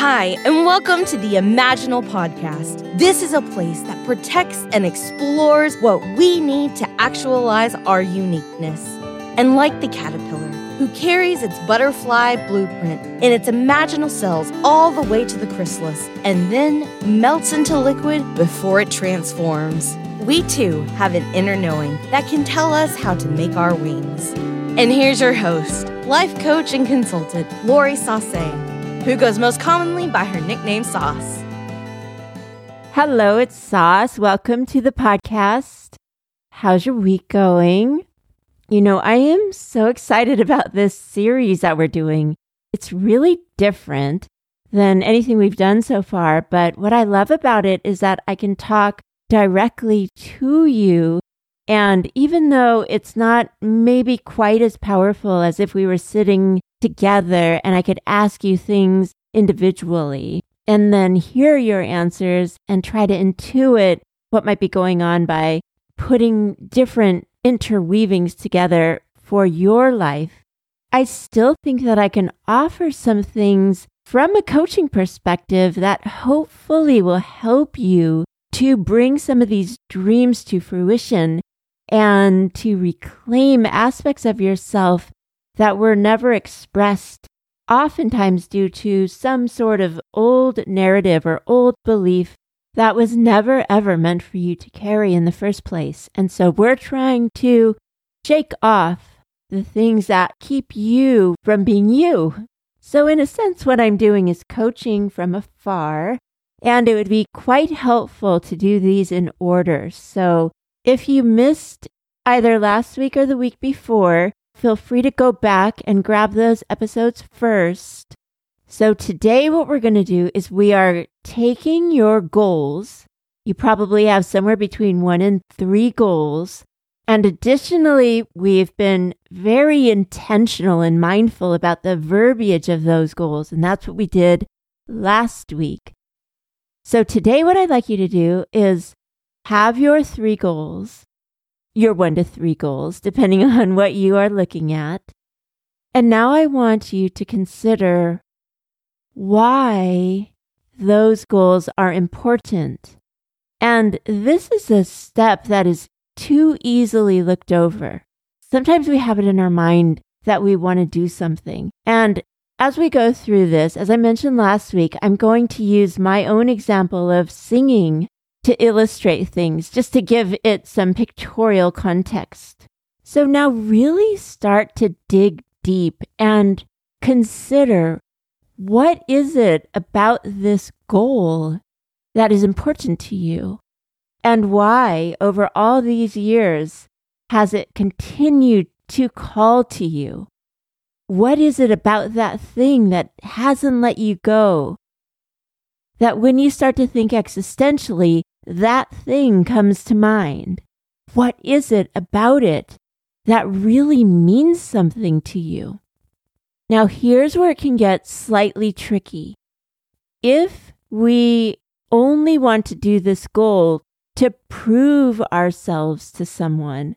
Hi, and welcome to the Imaginal Podcast. This is a place that protects and explores what we need to actualize our uniqueness. And like the caterpillar, who carries its butterfly blueprint in its imaginal cells all the way to the chrysalis and then melts into liquid before it transforms. We too have an inner knowing that can tell us how to make our wings. And here's your host, life coach and consultant, Lori Sase who goes most commonly by her nickname Sas. Hello, it's Sas. Welcome to the podcast. How's your week going? You know, I am so excited about this series that we're doing. It's really different than anything we've done so far, but what I love about it is that I can talk directly to you. And even though it's not maybe quite as powerful as if we were sitting together and I could ask you things individually and then hear your answers and try to intuit what might be going on by putting different interweavings together for your life. I still think that I can offer some things from a coaching perspective that hopefully will help you to bring some of these dreams to fruition and to reclaim aspects of yourself that were never expressed, oftentimes due to some sort of old narrative or old belief that was never ever meant for you to carry in the first place. And so we're trying to shake off the things that keep you from being you. So, in a sense, what I'm doing is coaching from afar, and it would be quite helpful to do these in order. So, if you missed either last week or the week before, feel free to go back and grab those episodes first. So, today, what we're going to do is we are taking your goals. You probably have somewhere between one and three goals. And additionally, we've been very intentional and mindful about the verbiage of those goals. And that's what we did last week. So, today, what I'd like you to do is have your three goals your one to three goals, depending on what you are looking at. And now I want you to consider why those goals are important. And this is a step that is too easily looked over. Sometimes we have it in our mind that we want to do something. And as we go through this, as I mentioned last week, I'm going to use my own example of singing to illustrate things, just to give it some pictorial context. So now really start to dig deep and consider what is it about this goal that is important to you? And why, over all these years, has it continued to call to you? What is it about that thing that hasn't let you go? That when you start to think existentially, that thing comes to mind. What is it about it that really means something to you? Now, here's where it can get slightly tricky. If we only want to do this goal to prove ourselves to someone,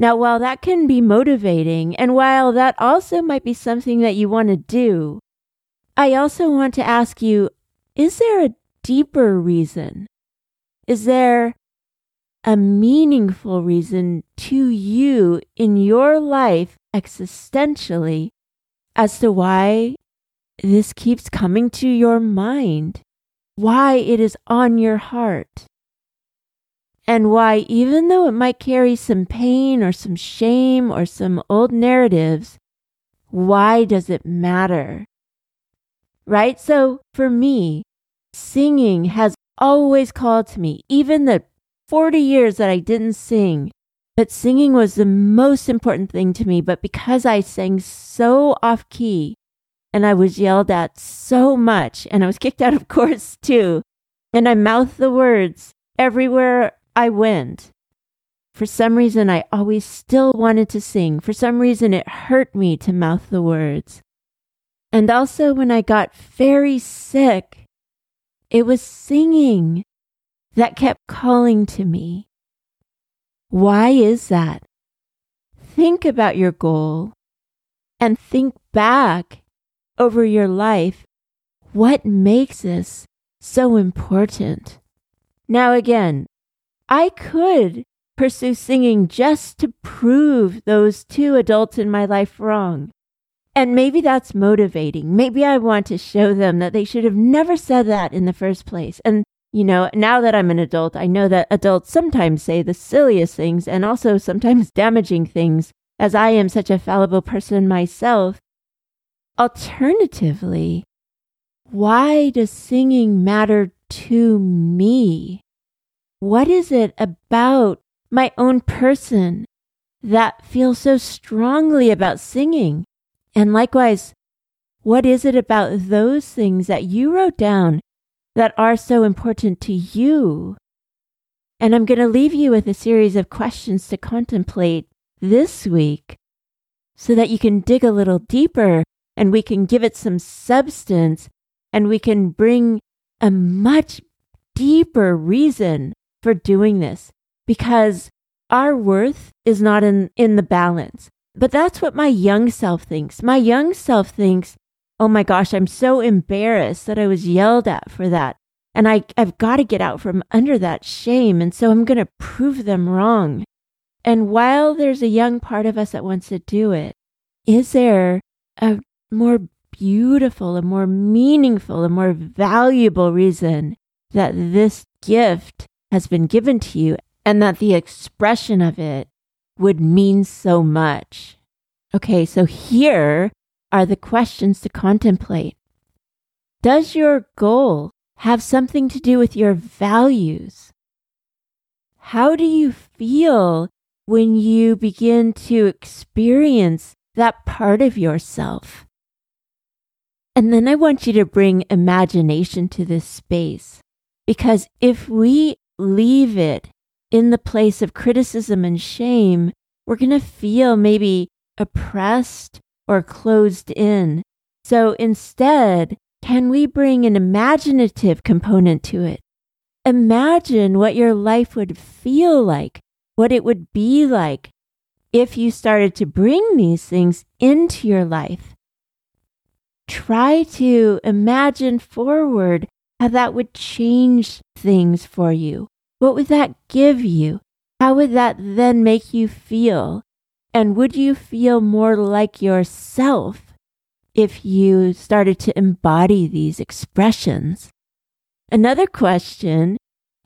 now, while that can be motivating, and while that also might be something that you want to do, I also want to ask you is there a deeper reason is there a meaningful reason to you in your life existentially as to why this keeps coming to your mind? Why it is on your heart? And why, even though it might carry some pain or some shame or some old narratives, why does it matter? Right? So for me, singing has always called to me, even the 40 years that I didn't sing. But singing was the most important thing to me. But because I sang so off key and I was yelled at so much and I was kicked out of course too, and I mouthed the words everywhere I went. For some reason, I always still wanted to sing. For some reason, it hurt me to mouth the words. And also, when I got very sick, it was singing that kept calling to me. Why is that? Think about your goal and think back over your life. what makes this so important? Now, again, I could pursue singing just to prove those two adults in my life wrong. And maybe that's motivating. Maybe I want to show them that they should have never said that in the first place. And, you know, now that I'm an adult, I know that adults sometimes say the silliest things and also sometimes damaging things, as I am such a fallible person myself. Alternatively, why does singing matter to me? What is it about my own person that feels so strongly about singing? And likewise, what is it about those things that you wrote down that are so important to you? And I'm going to leave you with a series of questions to contemplate this week so that you can dig a little deeper and we can give it some substance and we can bring a much deeper reason for doing this because our worth is not in, in the balance. But that's what my young self thinks. My young self thinks, oh my gosh, I'm so embarrassed that I was yelled at for that. And I, I've got to get out from under that shame. And so I'm going to prove them wrong. And while there's a young part of us that wants to do it, is there a more beautiful, a more meaningful, a more valuable reason that this gift has been given to you and that the expression of it would mean so much. Okay, so here are the questions to contemplate. Does your goal have something to do with your values? How do you feel when you begin to experience that part of yourself? And then I want you to bring imagination to this space. Because if we leave it in the place of criticism and shame, we're going to feel maybe oppressed or closed in. So instead, can we bring an imaginative component to it? Imagine what your life would feel like, what it would be like if you started to bring these things into your life. Try to imagine forward how that would change things for you. What would that give you? How would that then make you feel? And would you feel more like yourself if you started to embody these expressions? Another question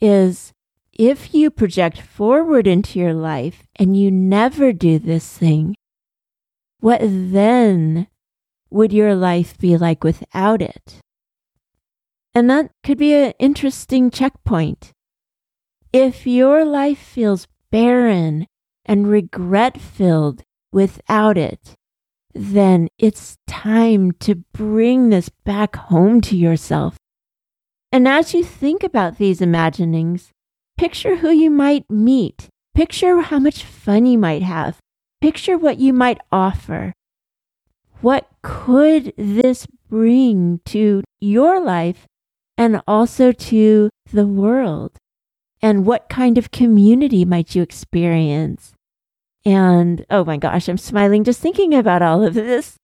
is if you project forward into your life and you never do this thing, what then would your life be like without it? And that could be an interesting checkpoint. If your life feels barren and regret filled without it, then it's time to bring this back home to yourself. And as you think about these imaginings, picture who you might meet. Picture how much fun you might have. Picture what you might offer. What could this bring to your life and also to the world? And what kind of community might you experience? And oh my gosh, I'm smiling just thinking about all of this.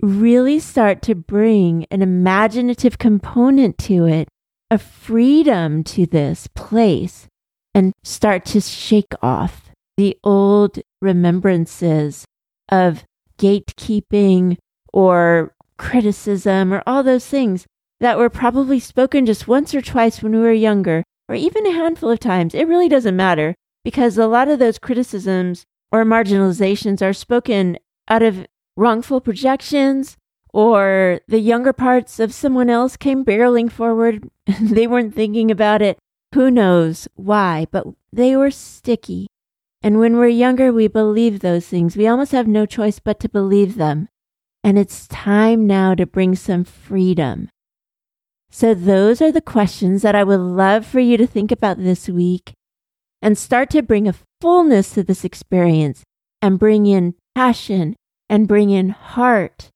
Really start to bring an imaginative component to it, a freedom to this place, and start to shake off the old remembrances of gatekeeping or criticism or all those things that were probably spoken just once or twice when we were younger or even a handful of times, it really doesn't matter because a lot of those criticisms or marginalizations are spoken out of wrongful projections or the younger parts of someone else came barreling forward. they weren't thinking about it. Who knows why, but they were sticky. And when we're younger, we believe those things. We almost have no choice but to believe them. And it's time now to bring some freedom so, those are the questions that I would love for you to think about this week and start to bring a fullness to this experience and bring in passion and bring in heart.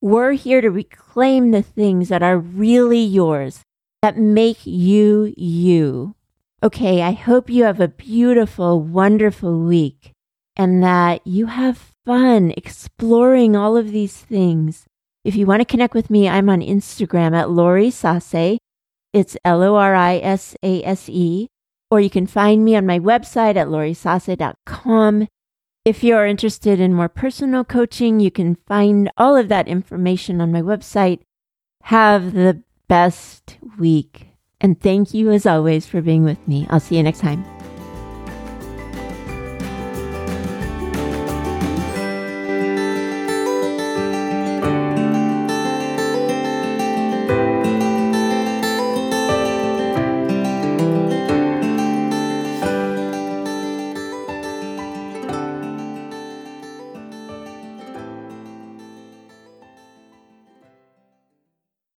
We're here to reclaim the things that are really yours, that make you you. Okay, I hope you have a beautiful, wonderful week and that you have fun exploring all of these things If you want to connect with me, I'm on Instagram at Lori Sase. It's L O R I S A S E. Or you can find me on my website at lorisase.com. If you're interested in more personal coaching, you can find all of that information on my website. Have the best week. And thank you as always for being with me. I'll see you next time.